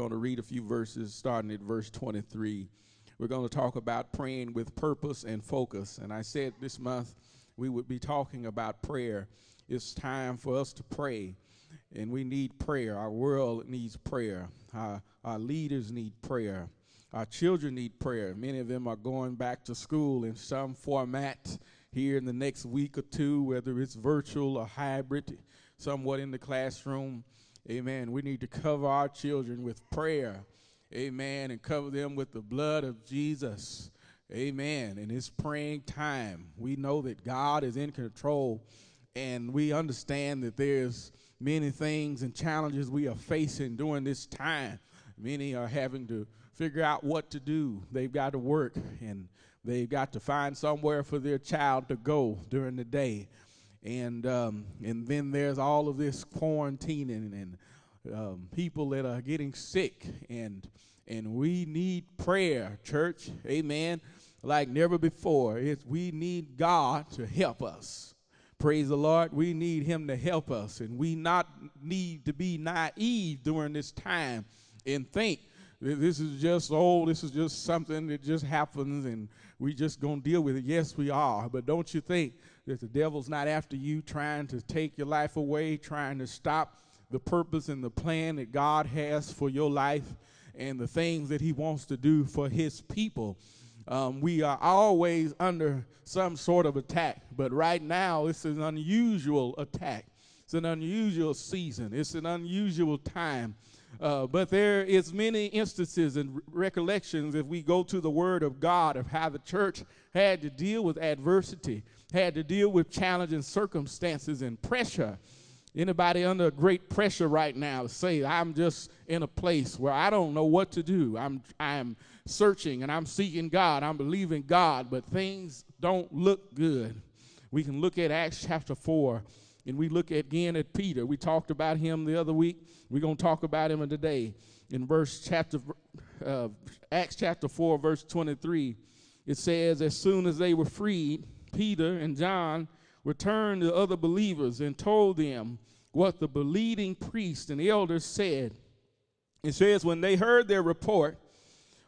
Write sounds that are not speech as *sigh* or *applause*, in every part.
going to read a few verses starting at verse 23. We're going to talk about praying with purpose and focus. And I said this month we would be talking about prayer. It's time for us to pray, and we need prayer. Our world needs prayer. Our, our leaders need prayer. Our children need prayer. Many of them are going back to school in some format here in the next week or two, whether it's virtual or hybrid, somewhat in the classroom. Amen. We need to cover our children with prayer. Amen. And cover them with the blood of Jesus. Amen. And it's praying time. We know that God is in control and we understand that there's many things and challenges we are facing during this time. Many are having to figure out what to do. They've got to work and they've got to find somewhere for their child to go during the day and um, and then there's all of this quarantining and um, people that are getting sick and and we need prayer church. Amen. Like never before. It's we need god to help us. Praise the lord. We need him to help us. And we not need to be naive during this time and think this is just oh this is just something that just happens and we just gonna deal with it. Yes we are. But don't you think that the devil's not after you trying to take your life away, trying to stop the purpose and the plan that God has for your life and the things that he wants to do for his people. Um, we are always under some sort of attack, but right now it's an unusual attack. It's an unusual season. It's an unusual time. Uh, but there is many instances and recollections if we go to the word of god of how the church had to deal with adversity had to deal with challenging circumstances and pressure. Anybody under great pressure right now say, I'm just in a place where I don't know what to do. I'm I'm searching and I'm seeking God. I'm believing God, but things don't look good. We can look at Acts chapter 4 and we look again at Peter. We talked about him the other week. We're going to talk about him today. In verse chapter uh, Acts chapter 4 verse 23, it says as soon as they were freed, Peter and John returned to other believers and told them what the believing priests and elders said. It says, when they heard their report,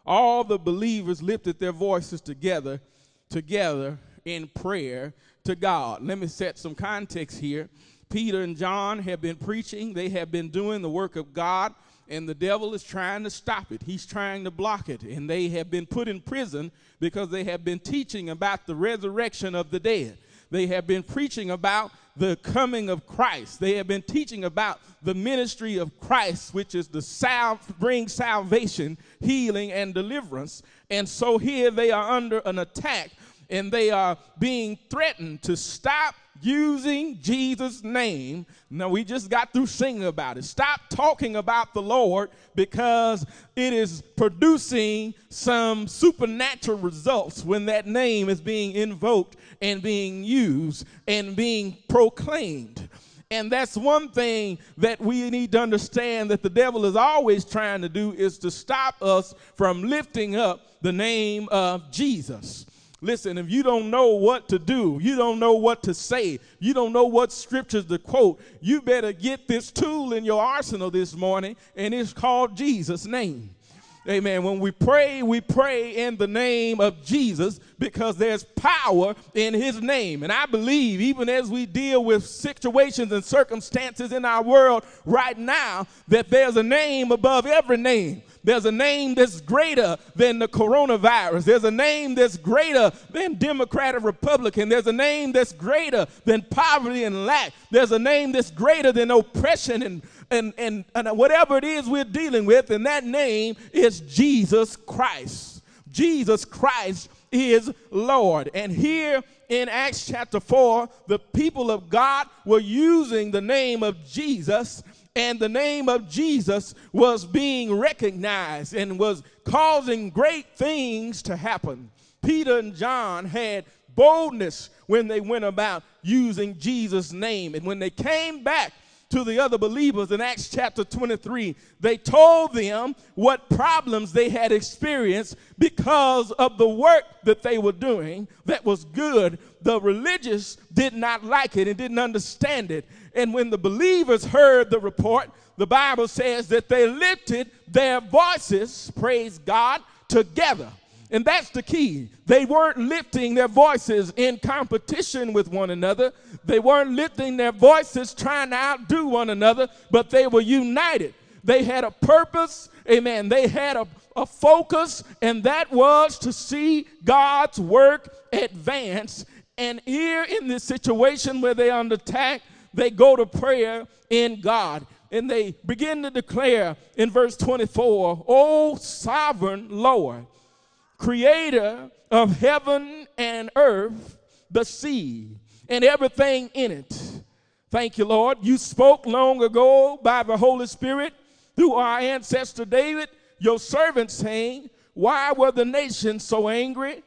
all the believers lifted their voices together, together in prayer to God. Let me set some context here. Peter and John have been preaching, they have been doing the work of God and the devil is trying to stop it. He's trying to block it. And they have been put in prison because they have been teaching about the resurrection of the dead. They have been preaching about the coming of Christ. They have been teaching about the ministry of Christ, which is to sal- bring salvation, healing, and deliverance. And so here they are under an attack and they are being threatened to stop using Jesus' name. Now, we just got through singing about it. Stop talking about the Lord because it is producing some supernatural results when that name is being invoked and being used and being proclaimed. And that's one thing that we need to understand that the devil is always trying to do is to stop us from lifting up the name of Jesus. Listen, if you don't know what to do, you don't know what to say, you don't know what scriptures to quote, you better get this tool in your arsenal this morning, and it's called Jesus' name. Amen. When we pray, we pray in the name of Jesus because there's power in his name. And I believe, even as we deal with situations and circumstances in our world right now, that there's a name above every name. There's a name that's greater than the coronavirus. There's a name that's greater than Democrat or Republican. There's a name that's greater than poverty and lack. There's a name that's greater than oppression and, and, and, and whatever it is we're dealing with. And that name is Jesus Christ. Jesus Christ is Lord. And here in Acts chapter 4, the people of God were using the name of Jesus and the name of Jesus was being recognized and was causing great things to happen. Peter and John had boldness when they went about using Jesus' name. And when they came back to the other believers in Acts chapter 23, they told them what problems they had experienced because of the work that they were doing that was good. The religious did not like it and didn't understand it. And when the believers heard the report, the Bible says that they lifted their voices, praise God, together. And that's the key. They weren't lifting their voices in competition with one another. They weren't lifting their voices trying to outdo one another, but they were united. They had a purpose, amen. They had a, a focus, and that was to see God's work advance. And here in this situation where they're under attack, they go to prayer in God. And they begin to declare in verse twenty-four: 24, O sovereign Lord, creator of heaven and earth, the sea, and everything in it. Thank you, Lord. You spoke long ago by the Holy Spirit through our ancestor David, your servant, saying, Why were the nations so angry?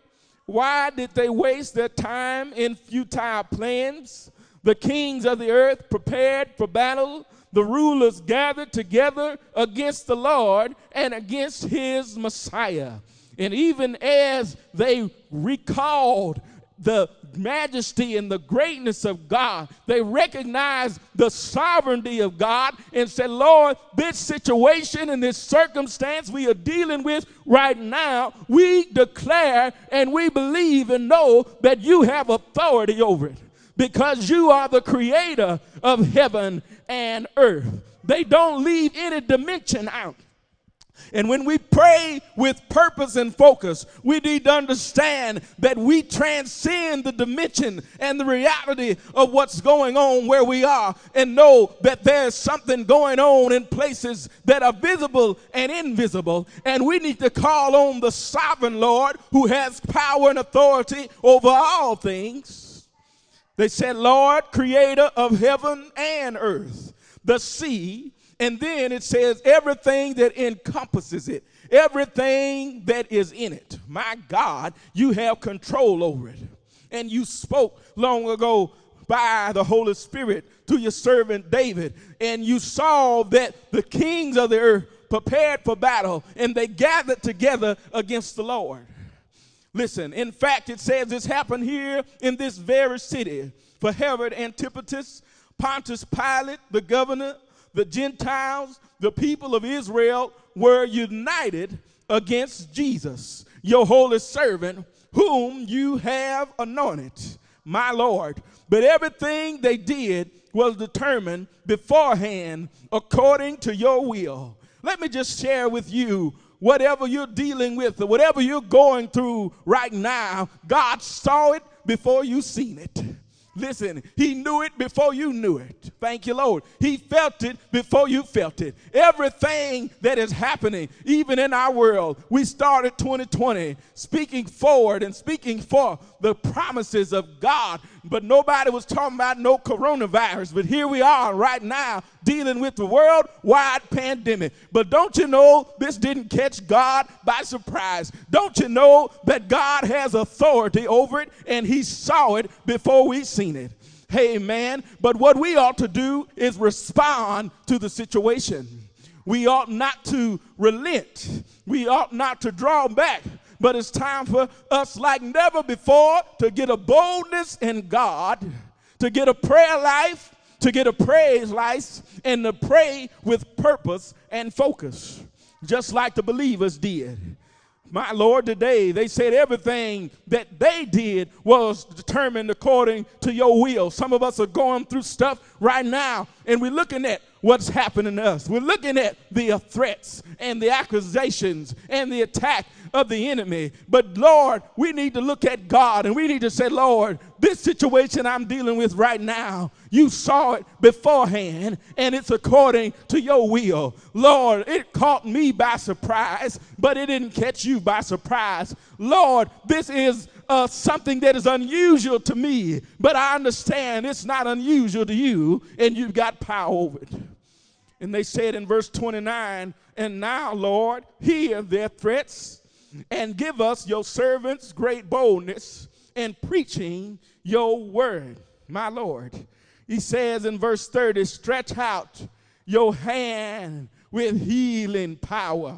Why did they waste their time in futile plans? The kings of the earth prepared for battle. The rulers gathered together against the Lord and against his Messiah. And even as they recalled the majesty and the greatness of God, they recognized the sovereignty of God and said, Lord, this situation and this circumstance we are dealing with right now, we declare and we believe and know that you have authority over it because you are the creator of heaven and earth. They don't leave any dimension out. And when we pray with purpose and focus, we need to understand that we transcend the dimension and the reality of what's going on where we are and know that there's something going on in places that are visible and invisible. And we need to call on the sovereign Lord who has power and authority over all things. They said, Lord, creator of heaven and earth, the sea, and then it says everything that encompasses it, everything that is in it. My God, you have control over it. And you spoke long ago by the Holy Spirit to your servant David, and you saw that the kings of the earth prepared for battle and they gathered together against the Lord. Listen, in fact, it says this happened here in this very city. For Herod Antipas, Pontius Pilate, the governor, the Gentiles, the people of Israel were united against Jesus, your holy servant, whom you have anointed, my Lord. But everything they did was determined beforehand according to your will. Let me just share with you whatever you're dealing with or whatever you're going through right now, God saw it before you seen it. Listen, he knew it before you knew it. Thank you, Lord. He felt it before you felt it. Everything that is happening, even in our world, we started 2020 speaking forward and speaking for the promises of God but nobody was talking about no coronavirus. But here we are right now dealing with the worldwide pandemic. But don't you know this didn't catch God by surprise? Don't you know that God has authority over it and He saw it before we seen it? Hey, man. But what we ought to do is respond to the situation. We ought not to relent. We ought not to draw back but it's time for us, like never before, to get a boldness in God, to get a prayer life, to get a praise life, and to pray with purpose and focus, just like the believers did. My Lord, today they said everything that they did was determined according to your will. Some of us are going through stuff right now, and we're looking at what's happening to us. We're looking at the threats and the accusations and the attack of the enemy. But Lord, we need to look at God and we need to say, Lord, this situation I'm dealing with right now, you saw it beforehand and it's according to your will. Lord, it caught me by surprise, but it didn't catch you by surprise. Lord, this is uh, something that is unusual to me, but I understand it's not unusual to you, and you've got power over it. And they said in verse 29, And now, Lord, hear their threats and give us, your servants, great boldness in preaching your word, my Lord. He says in verse 30, stretch out your hand with healing power.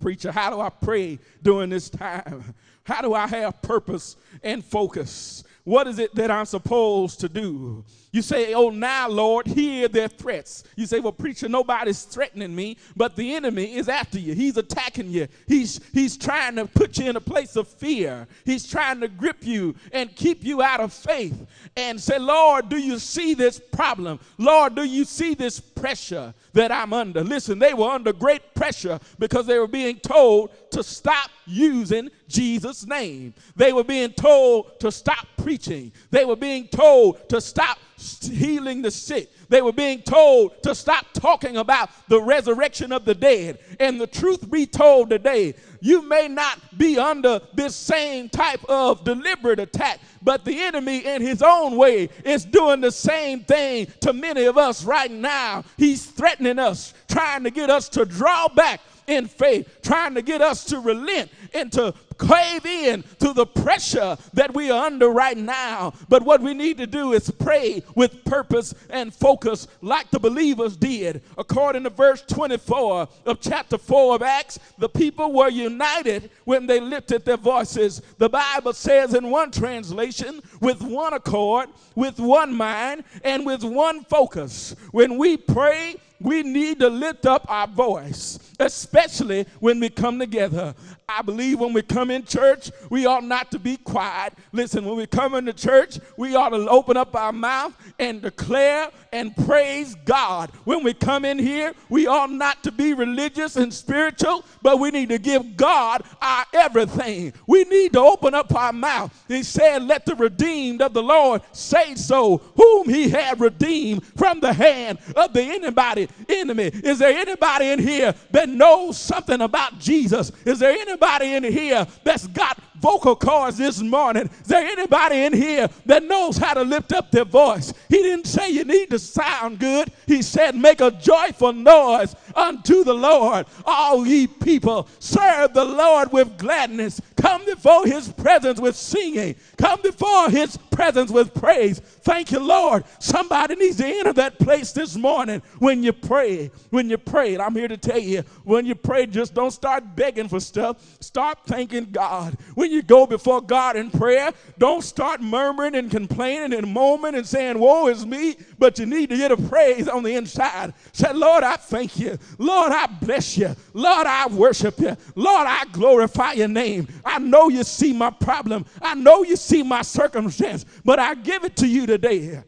Preacher, how do I pray during this time? How do I have purpose and focus? What is it that I'm supposed to do? You say, Oh, now, Lord, hear their threats. You say, Well, preacher, nobody's threatening me, but the enemy is after you. He's attacking you. He's, he's trying to put you in a place of fear. He's trying to grip you and keep you out of faith and say, Lord, do you see this problem? Lord, do you see this pressure that I'm under? Listen, they were under great pressure because they were being told to stop using Jesus' name. They were being told to stop preaching. They were being told to stop healing the sick. They were being told to stop talking about the resurrection of the dead. And the truth be told today, you may not be under this same type of deliberate attack, but the enemy, in his own way, is doing the same thing to many of us right now. He's threatening us, trying to get us to draw back in faith, trying to get us to relent and to cave in to the pressure that we are under right now. But what we need to do is pray with purpose and focus like the believers did. According to verse 24 of chapter 4 of Acts, the people were united when they lifted their voices. The Bible says in one translation, with one accord, with one mind, and with one focus. When we pray, we need to lift up our voice, especially when we come together. I believe when we come in church, we ought not to be quiet. Listen, when we come into church, we ought to open up our mouth and declare and praise God. When we come in here, we ought not to be religious and spiritual, but we need to give God our everything. We need to open up our mouth. He said, Let the redeemed of the Lord say so, whom he had redeemed from the hand of the anybody enemy. Is there anybody in here that knows something about Jesus? Is there anybody in here that's got vocal cords this morning? Is there anybody in here that knows how to lift up their voice? He didn't say you need to sound good. He said, make a joyful noise unto the Lord. All ye people, serve the Lord with gladness. Come before his presence with singing. Come before his presence with praise. Thank you, Lord. Somebody needs to enter that place this morning when you pray. When you pray, I'm here to tell you, when you pray, just don't start begging for stuff. Start thanking God. When you go before God in prayer, don't start murmuring and complaining and moaning and saying, Woe is me, but you need to get a praise on the inside. Say, Lord, I thank you. Lord, I bless you. Lord, I worship you. Lord, I glorify your name. I know you see my problem. I know you see my circumstance, but I give it to you today.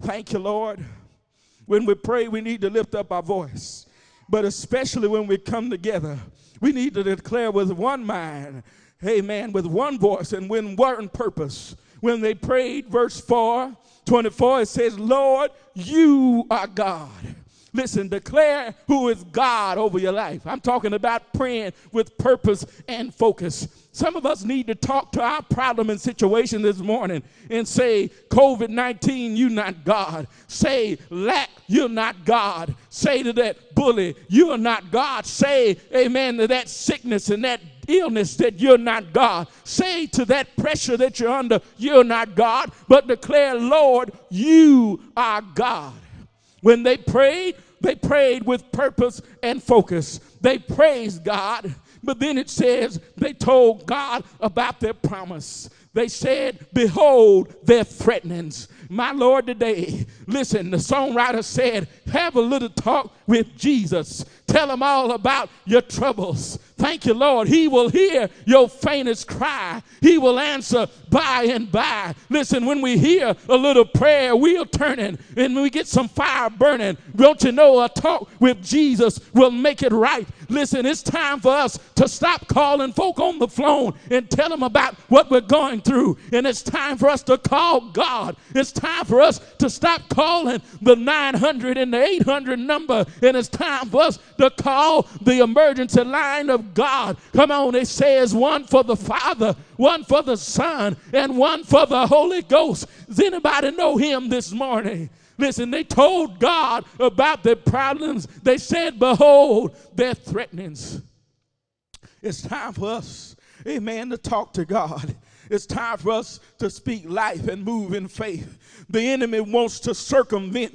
Thank you, Lord. When we pray, we need to lift up our voice, but especially when we come together, we need to declare with one mind, amen, with one voice and with one purpose. When they prayed, verse 4, 24, it says, Lord, you are God. Listen, declare who is God over your life. I'm talking about praying with purpose and focus. Some of us need to talk to our problem and situation this morning and say, COVID 19, you're not God. Say, lack, you're not God. Say to that bully, you are not God. Say, amen, to that sickness and that illness that you're not God. Say to that pressure that you're under, you're not God, but declare, Lord, you are God. When they prayed, they prayed with purpose and focus. They praised God, but then it says they told God about their promise. They said, Behold their threatenings. My Lord, today, listen, the songwriter said, Have a little talk with Jesus. Tell him all about your troubles. Thank you, Lord. He will hear your faintest cry. He will answer by and by. Listen, when we hear a little prayer wheel turning and we get some fire burning, don't you know a talk with Jesus will make it right? Listen, it's time for us to stop calling folk on the phone and tell them about what we're going through. And it's time for us to call God. It's time for us to stop calling the 900 and the 800 number. And it's time for us to call the emergency line of God. Come on, it says one for the Father, one for the Son, and one for the Holy Ghost. Does anybody know him this morning? Listen, they told God about their problems. They said, Behold, their threatenings. It's time for us, amen, to talk to God It's time for us to speak life and move in faith. The enemy wants to circumvent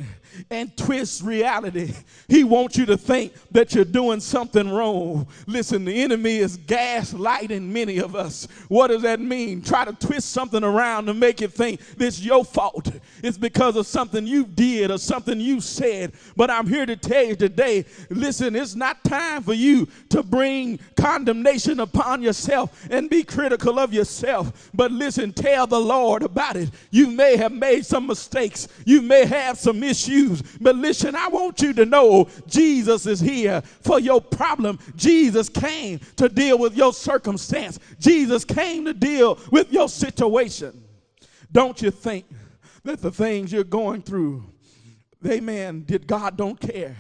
and twist reality. He wants you to think that you're doing something wrong. Listen, the enemy is gaslighting many of us. What does that mean? Try to twist something around to make it think it's your fault. It's because of something you did or something you said. But I'm here to tell you today listen, it's not time for you to bring condemnation upon yourself and be critical of yourself. But listen, tell the Lord about it. You may have made some mistakes, you may have some issues, but listen, I want you to know Jesus is here for your problem. Jesus came to deal with your circumstance, Jesus came to deal with your situation. Don't you think that the things you're going through, amen, did God don't care?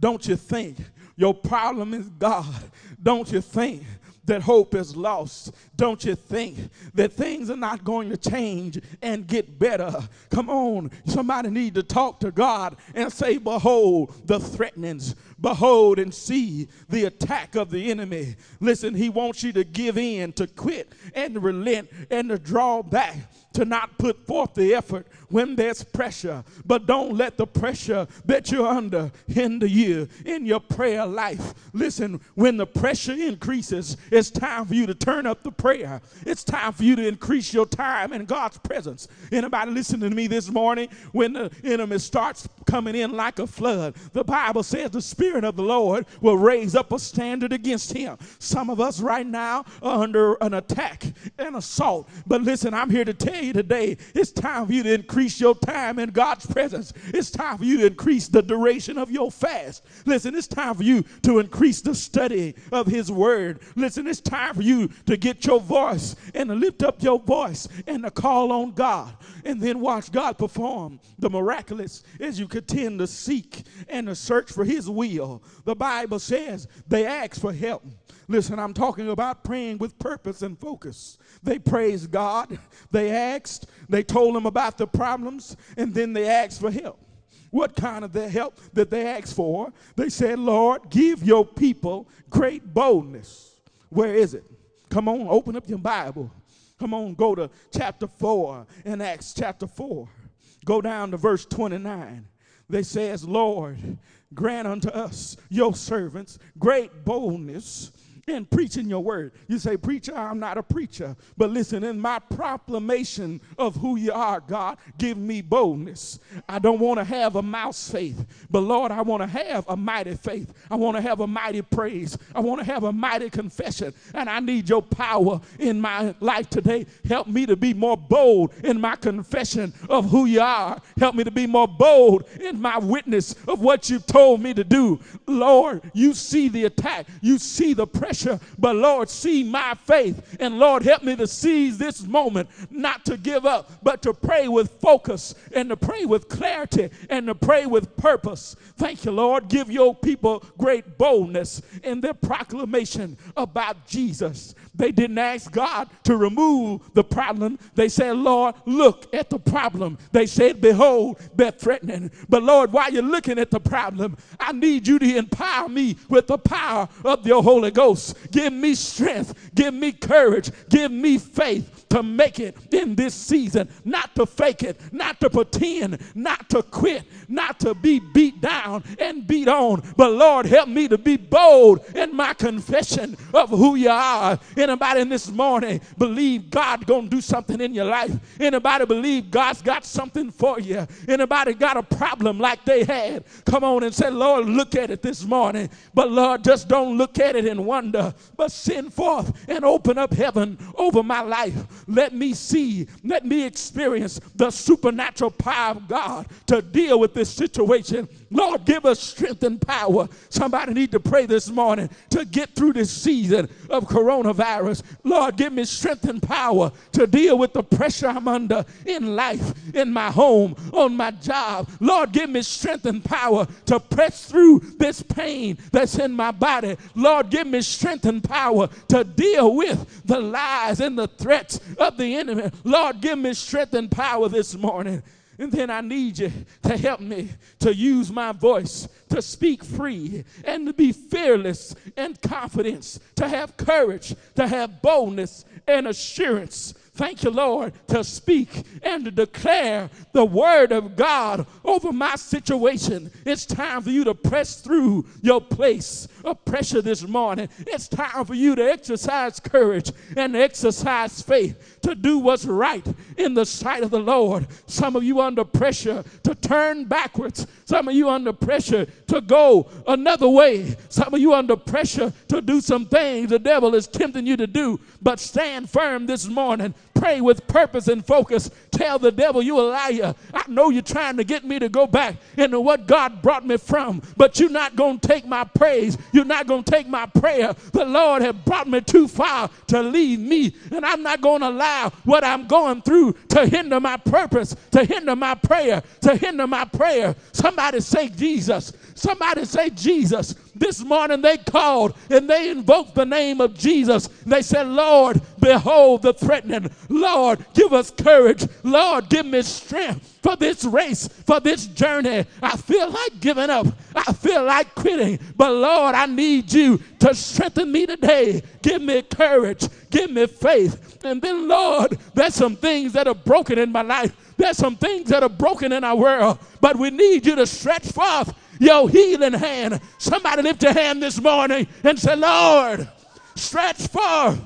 Don't you think your problem is God? Don't you think that hope is lost. Don't you think that things are not going to change and get better? Come on, somebody need to talk to God and say, Behold the threatenings, behold and see the attack of the enemy. Listen, he wants you to give in, to quit and relent and to draw back to not put forth the effort when there's pressure. But don't let the pressure that you're under hinder you in your prayer life. Listen, when the pressure increases, it's time for you to turn up the prayer. It's time for you to increase your time in God's presence. Anybody listening to me this morning? When the enemy starts coming in like a flood, the Bible says the Spirit of the Lord will raise up a standard against him. Some of us right now are under an attack and assault. But listen, I'm here to tell you today, it's time for you to increase your time in God's presence. It's time for you to increase the duration of your fast. Listen, it's time for you to increase the study of His Word. Listen, it's time for you to get your voice and to lift up your voice and to call on God and then watch God perform the miraculous as you continue to seek and to search for His will. The Bible says they ask for help. Listen, I'm talking about praying with purpose and focus. They praised God, they asked, they told him about the problems, and then they asked for help. What kind of the help that they asked for? They said, Lord, give your people great boldness. Where is it? Come on, open up your Bible. Come on, go to chapter 4 in Acts chapter 4. Go down to verse 29. They says, Lord, grant unto us, your servants, great boldness in preaching your word. You say, Preacher, I'm not a preacher. But listen, in my proclamation of who you are, God, give me boldness. I don't want to have a mouse faith, but Lord, I want to have a mighty faith. I want to have a mighty praise. I want to have a mighty confession. And I need your power in my life today. Help me to be more bold in my confession of who you are. Help me to be more bold in my witness of what you've told me to do. Lord, you see the attack, you see the pressure pressure, but Lord, see my faith. And Lord, help me to seize this moment, not to give up, but to pray with focus and to pray with clarity and to pray with purpose. Thank you, Lord. Give your people great boldness in their proclamation about Jesus. They didn't ask God to remove the problem. They said, Lord, look at the problem. They said, Behold, they're threatening. But Lord, while you're looking at the problem, I need you to empower me with the power of your Holy Ghost. Give me strength, give me courage, give me faith to make it in this season, not to fake it, not to pretend, not to quit, not to be beat down and beat on. But Lord, help me to be bold in my confession of who you are. Anybody in this morning believe God gonna do something in your life? Anybody believe God's got something for you? Anybody got a problem like they had? Come on and say, Lord, look at it this morning. But Lord, just don't look at it and wonder, but send forth and open up heaven over my life. Let me see, let me experience the supernatural power of God to deal with this situation. Lord, give us strength and power. Somebody need to pray this morning to get through this season of coronavirus. Lord, give me strength and power to deal with the pressure I'm under in life, in my home, on my job. Lord, give me strength and power to press through this pain that's in my body. Lord, give me strength and power to deal with the lies and the threats of the enemy. Lord, give me strength and power this morning. And then I need you to help me to use my voice to speak free and to be fearless and confidence, to have courage, to have boldness and assurance Thank you, Lord, to speak and to declare the word of God over my situation. It's time for you to press through your place of pressure this morning. It's time for you to exercise courage and exercise faith to do what's right in the sight of the Lord. Some of you under pressure to turn backwards. Some of you under pressure to go another way. Some of you under pressure to do some things the devil is tempting you to do. But stand firm this morning Pray with purpose and focus. Tell the devil you a liar. I know you're trying to get me to go back into what God brought me from, but you're not going to take my praise. You're not going to take my prayer. The Lord has brought me too far to leave me, and I'm not going to allow what I'm going through to hinder my purpose, to hinder my prayer, to hinder my prayer. Somebody say Jesus. Somebody say Jesus. This morning they called and they invoked the name of Jesus. They said, Lord, behold the threatening. Lord, give us courage. Lord, give me strength for this race, for this journey. I feel like giving up. I feel like quitting. But Lord, I need you to strengthen me today. Give me courage. Give me faith. And then, Lord, there's some things that are broken in my life. There's some things that are broken in our world. But we need you to stretch forth your healing hand. Somebody lift your hand this morning and say, Lord, stretch forth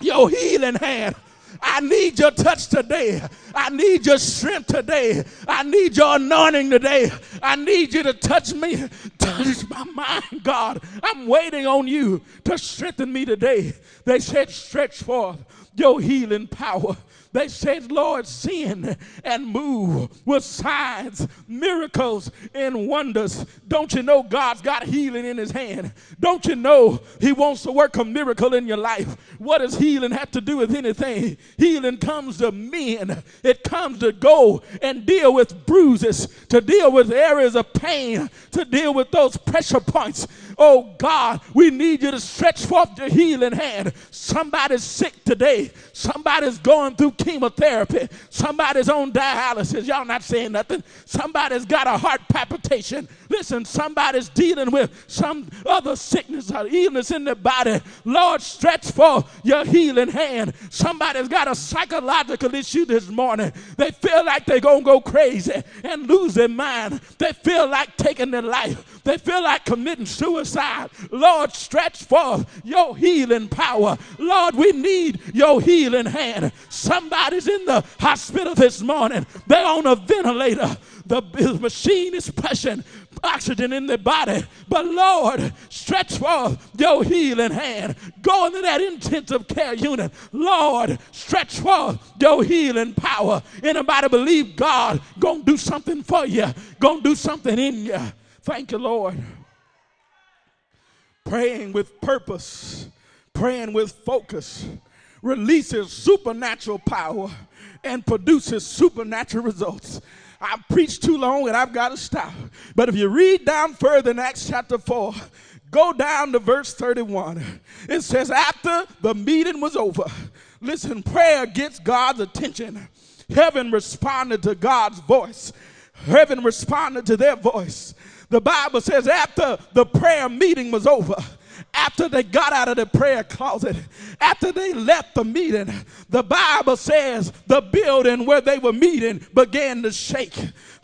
your healing hand. I need your touch today. I need your strength today. I need your anointing today. I need you to touch me. Touch my mind, God. I'm waiting on you to strengthen me today. They said, stretch forth your healing power. They said, Lord, sin and move with signs, miracles, and wonders. Don't you know God's got healing in his hand? Don't you know he wants to work a miracle in your life? What does healing have to do with anything? Healing comes to men. It comes to go and deal with bruises, to deal with areas of pain, to deal with those pressure points. Oh God, we need you to stretch forth your healing hand. Somebody's sick today. Somebody's going through chemotherapy. Somebody's on dialysis. Y'all not saying nothing. Somebody's got a heart palpitation. Listen, somebody's dealing with some other sickness or illness in their body. Lord, stretch forth your healing hand. Somebody's got a psychological issue this morning. They feel like they're going to go crazy and lose their mind. They feel like taking their life. They feel like committing suicide. Lord, stretch forth your healing power. Lord, we need your healing hand. Somebody's in the hospital this morning. They're on a ventilator. The machine is pushing oxygen in their body. But Lord, stretch forth your healing hand. Go into that intensive care unit. Lord, stretch forth your healing power. Anybody believe God gonna do something for you, gonna do something in you. Thank you, Lord. Praying with purpose, praying with focus releases supernatural power and produces supernatural results. I've preached too long and I've got to stop. But if you read down further in Acts chapter 4, go down to verse 31. It says, After the meeting was over, listen, prayer gets God's attention. Heaven responded to God's voice, heaven responded to their voice. The Bible says, after the prayer meeting was over, after they got out of the prayer closet, after they left the meeting, the Bible says the building where they were meeting began to shake.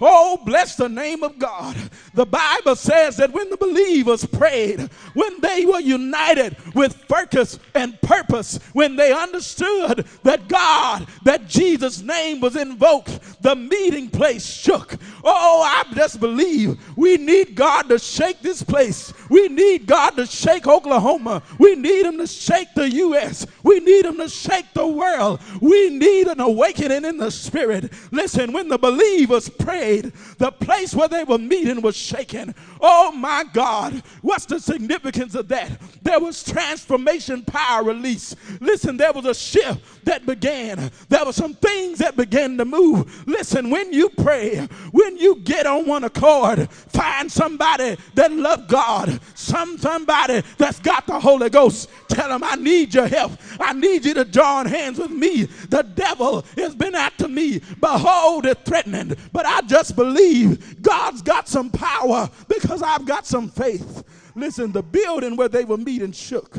Oh, bless the name of God. The Bible says that when the believers prayed, when they were united with focus and purpose, when they understood that God, that Jesus' name was invoked, the meeting place shook. Oh, I just believe we need God to shake this place. We need God to shake Oklahoma. We need Him to shake the U.S. We need Him to shake the world. We need an awakening in the spirit. Listen, when the believers prayed, the place where they were meeting was shaken. Oh my God, what's the significance of that? There was transformation power release. Listen, there was a shift that began. There were some things that began to move. Listen, when you pray, when you get on one accord, find somebody that love God, some somebody that's got the Holy Ghost. Tell them, I need your help. I need you to join hands with me. The devil has been after me. Behold, it threatening. But I just believe God's got some power because I've got some faith. Listen, the building where they were meeting shook.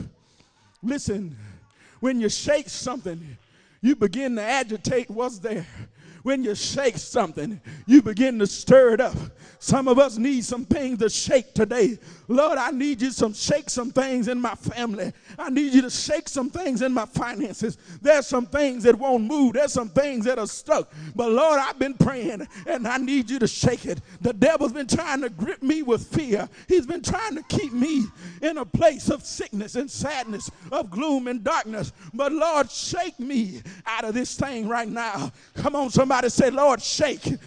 Listen, when you shake something, you begin to agitate what's there when you shake something, you begin to stir it up. Some of us need some things to shake today. Lord, I need you to shake some things in my family. I need you to shake some things in my finances. There's some things that won't move. There's some things that are stuck. But Lord, I've been praying and I need you to shake it. The devil's been trying to grip me with fear. He's been trying to keep me in a place of sickness and sadness, of gloom and darkness. But Lord, shake me out of this thing right now. Come on, somebody. Somebody say, Lord, shake.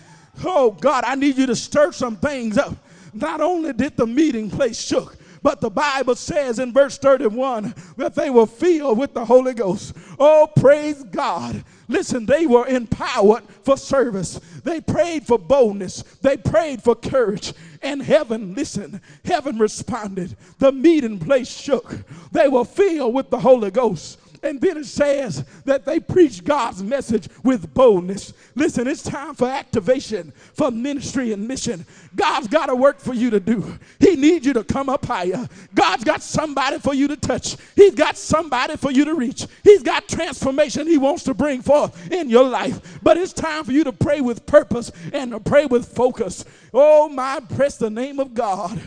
Oh God, I need you to stir some things up. Not only did the meeting place shook, but the Bible says in verse 31 that they were filled with the Holy Ghost. Oh, praise God. Listen, they were empowered for service. They prayed for boldness. They prayed for courage. And heaven, listen, heaven responded. The meeting place shook. They were filled with the Holy Ghost. And then it says that they preach God's message with boldness. Listen, it's time for activation, for ministry and mission. God's got a work for you to do. He needs you to come up higher. God's got somebody for you to touch. He's got somebody for you to reach. He's got transformation He wants to bring forth in your life. But it's time for you to pray with purpose and to pray with focus. Oh, my, press the name of God.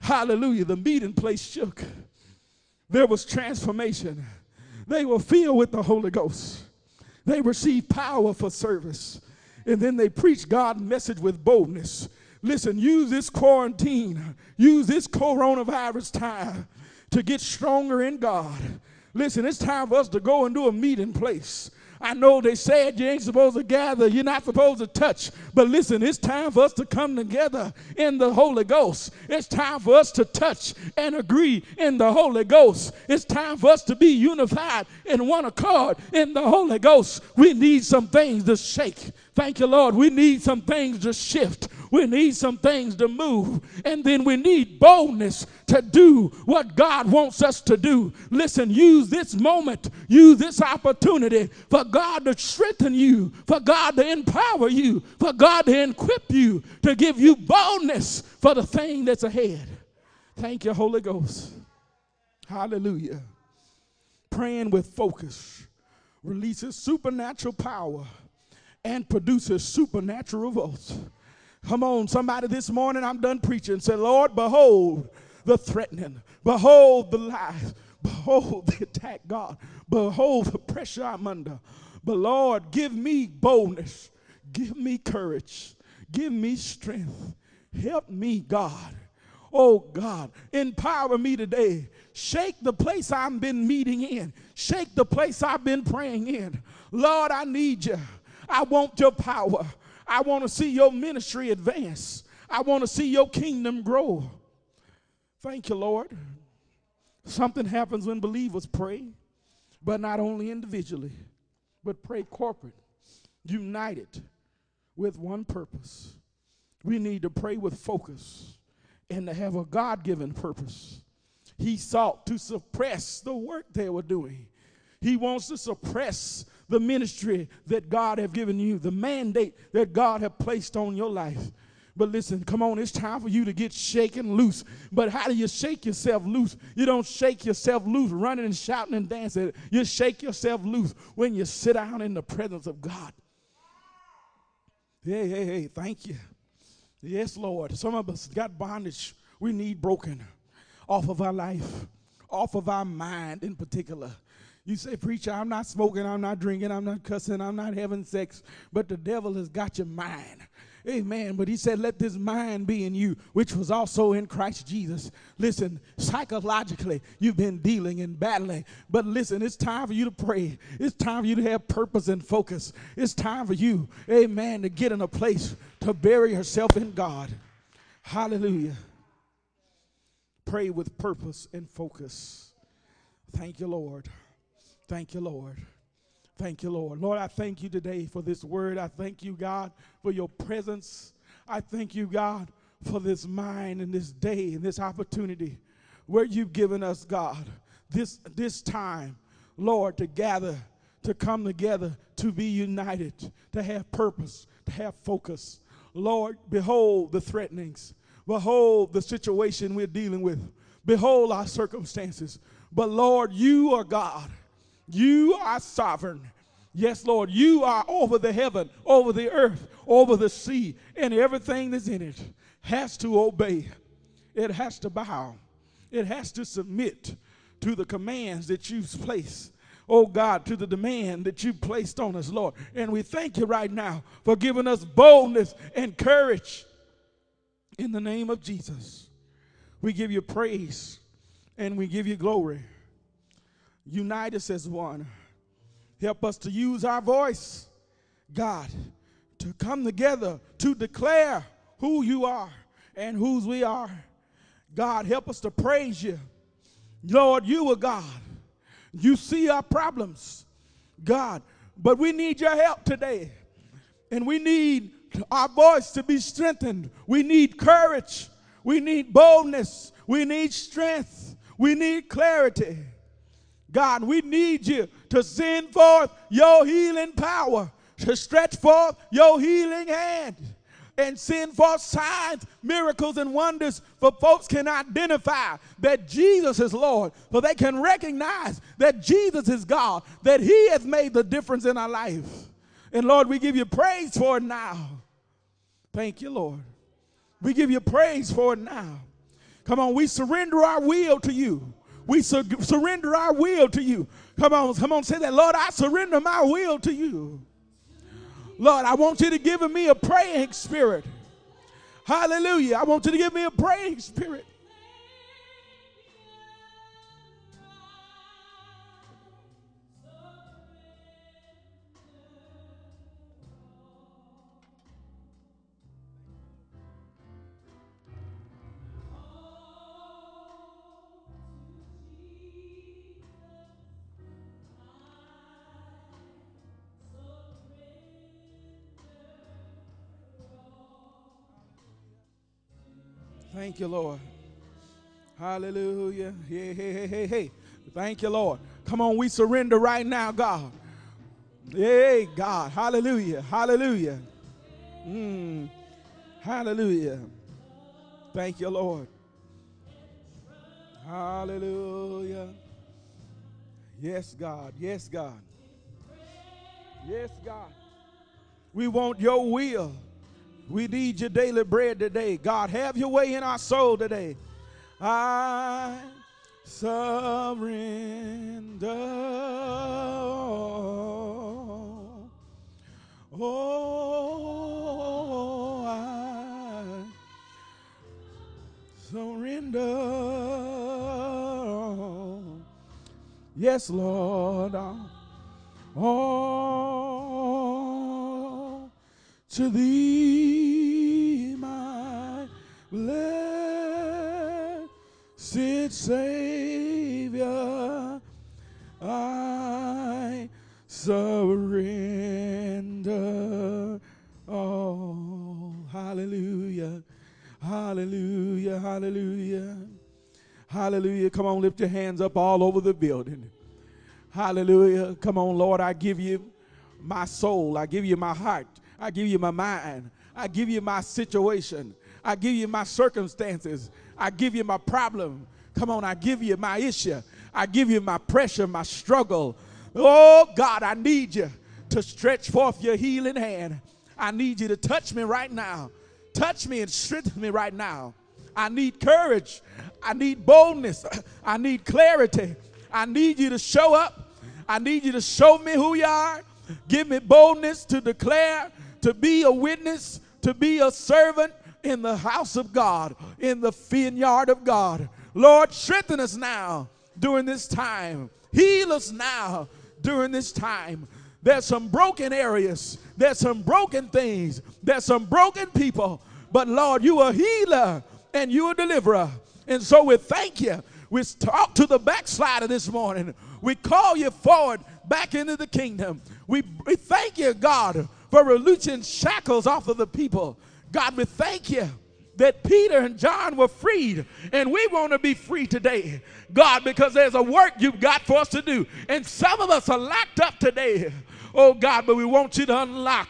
Hallelujah. The meeting place shook. There was transformation. They were filled with the Holy Ghost. They received power for service. And then they preached God's message with boldness. Listen, use this quarantine, use this coronavirus time to get stronger in God. Listen, it's time for us to go and do a meeting place. I know they said you ain't supposed to gather, you're not supposed to touch. But listen, it's time for us to come together in the Holy Ghost. It's time for us to touch and agree in the Holy Ghost. It's time for us to be unified in one accord in the Holy Ghost. We need some things to shake. Thank you, Lord. We need some things to shift. We need some things to move. And then we need boldness to do what God wants us to do. Listen, use this moment, use this opportunity for God to strengthen you, for God to empower you, for God to equip you, to give you boldness for the thing that's ahead. Thank you, Holy Ghost. Hallelujah. Praying with focus releases supernatural power and produces supernatural results. Come on, somebody this morning, I'm done preaching. Say, Lord, behold the threatening, behold the lies, behold the attack, God, behold the pressure I'm under. But Lord, give me boldness, give me courage, give me strength. Help me, God. Oh God, empower me today. Shake the place I've been meeting in. Shake the place I've been praying in. Lord, I need you. I want your power. I want to see your ministry advance. I want to see your kingdom grow. Thank you, Lord. Something happens when believers pray, but not only individually, but pray corporate, united with one purpose. We need to pray with focus and to have a God given purpose. He sought to suppress the work they were doing. He wants to suppress the ministry that God have given you, the mandate that God have placed on your life. But listen, come on, it's time for you to get shaken loose. But how do you shake yourself loose? You don't shake yourself loose running and shouting and dancing. You shake yourself loose when you sit down in the presence of God. Hey, hey, hey, thank you. Yes, Lord. Some of us got bondage we need broken off of our life, off of our mind in particular. You say, Preacher, I'm not smoking, I'm not drinking, I'm not cussing, I'm not having sex, but the devil has got your mind. Amen. But he said, Let this mind be in you, which was also in Christ Jesus. Listen, psychologically, you've been dealing and battling. But listen, it's time for you to pray. It's time for you to have purpose and focus. It's time for you, amen, to get in a place to bury yourself in God. Hallelujah. Pray with purpose and focus. Thank you, Lord. Thank you, Lord. Thank you, Lord. Lord, I thank you today for this word. I thank you, God, for your presence. I thank you, God, for this mind and this day and this opportunity where you've given us, God, this, this time, Lord, to gather, to come together, to be united, to have purpose, to have focus. Lord, behold the threatenings. Behold the situation we're dealing with. Behold our circumstances. But Lord, you are God. You are sovereign. Yes, Lord, you are over the heaven, over the earth, over the sea, and everything that's in it has to obey. It has to bow. It has to submit to the commands that you've placed. Oh God, to the demand that you placed on us, Lord. And we thank you right now for giving us boldness and courage in the name of Jesus. We give you praise and we give you glory. Unite us as one. Help us to use our voice, God, to come together to declare who you are and whose we are. God, help us to praise you. Lord, you are God. You see our problems, God, but we need your help today. And we need our voice to be strengthened. We need courage. We need boldness. We need strength. We need clarity. God, we need you to send forth your healing power, to stretch forth your healing hand and send forth signs, miracles, and wonders for folks can identify that Jesus is Lord, so they can recognize that Jesus is God, that He has made the difference in our life. And Lord, we give you praise for it now. Thank you, Lord. We give you praise for it now. Come on, we surrender our will to you. We sur- surrender our will to you. Come on, come on, say that. Lord, I surrender my will to you. Lord, I want you to give me a praying spirit. Hallelujah. I want you to give me a praying spirit. Thank you, Lord. Hallelujah. Hey, hey, hey, hey, hey. Thank you, Lord. Come on, we surrender right now, God. Hey, God. Hallelujah. Hallelujah. Mm. Hallelujah. Thank you, Lord. Hallelujah. Yes, God. Yes, God. Yes, God. We want your will. We need your daily bread today. God, have your way in our soul today. I surrender. Oh, I surrender. Yes, Lord. All to thee, blessed Savior, I surrender. Oh, hallelujah, hallelujah, hallelujah, hallelujah. Come on, lift your hands up all over the building. Hallelujah. Come on, Lord, I give you my soul, I give you my heart. I give you my mind. I give you my situation. I give you my circumstances. I give you my problem. Come on, I give you my issue. I give you my pressure, my struggle. Oh, God, I need you to stretch forth your healing hand. I need you to touch me right now. Touch me and strengthen me right now. I need courage. I need boldness. *clears throat* I need clarity. I need you to show up. I need you to show me who you are. Give me boldness to declare to be a witness, to be a servant in the house of God, in the vineyard of God. Lord, strengthen us now during this time. Heal us now during this time. There's some broken areas, there's some broken things, there's some broken people. But Lord, you are healer and you are deliverer. And so we thank you. We talk to the backslider this morning. We call you forward back into the kingdom. We, we thank you, God, for releasing shackles off of the people. God, we thank you that Peter and John were freed, and we want to be free today, God, because there's a work you've got for us to do. And some of us are locked up today, oh God, but we want you to unlock.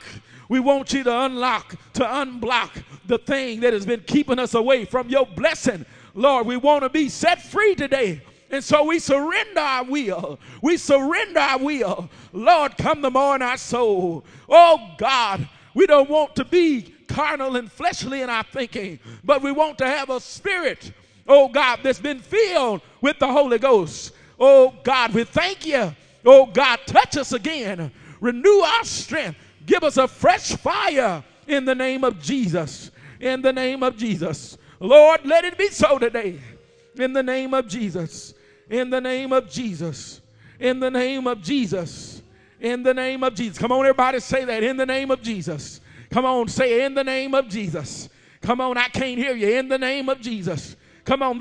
We want you to unlock, to unblock the thing that has been keeping us away from your blessing. Lord, we want to be set free today. And so we surrender our will. We surrender our will. Lord, come the more in our soul. Oh God, we don't want to be carnal and fleshly in our thinking, but we want to have a spirit, oh God, that's been filled with the Holy Ghost. Oh God, we thank you. Oh God, touch us again. Renew our strength. Give us a fresh fire in the name of Jesus. In the name of Jesus. Lord, let it be so today. In the name of Jesus. In the name of Jesus. In the name of Jesus. In the name of Jesus. Come on, everybody, say that. In the name of Jesus. Come on, say in the name of Jesus. Come on, I can't hear you. In the name of Jesus. Come on.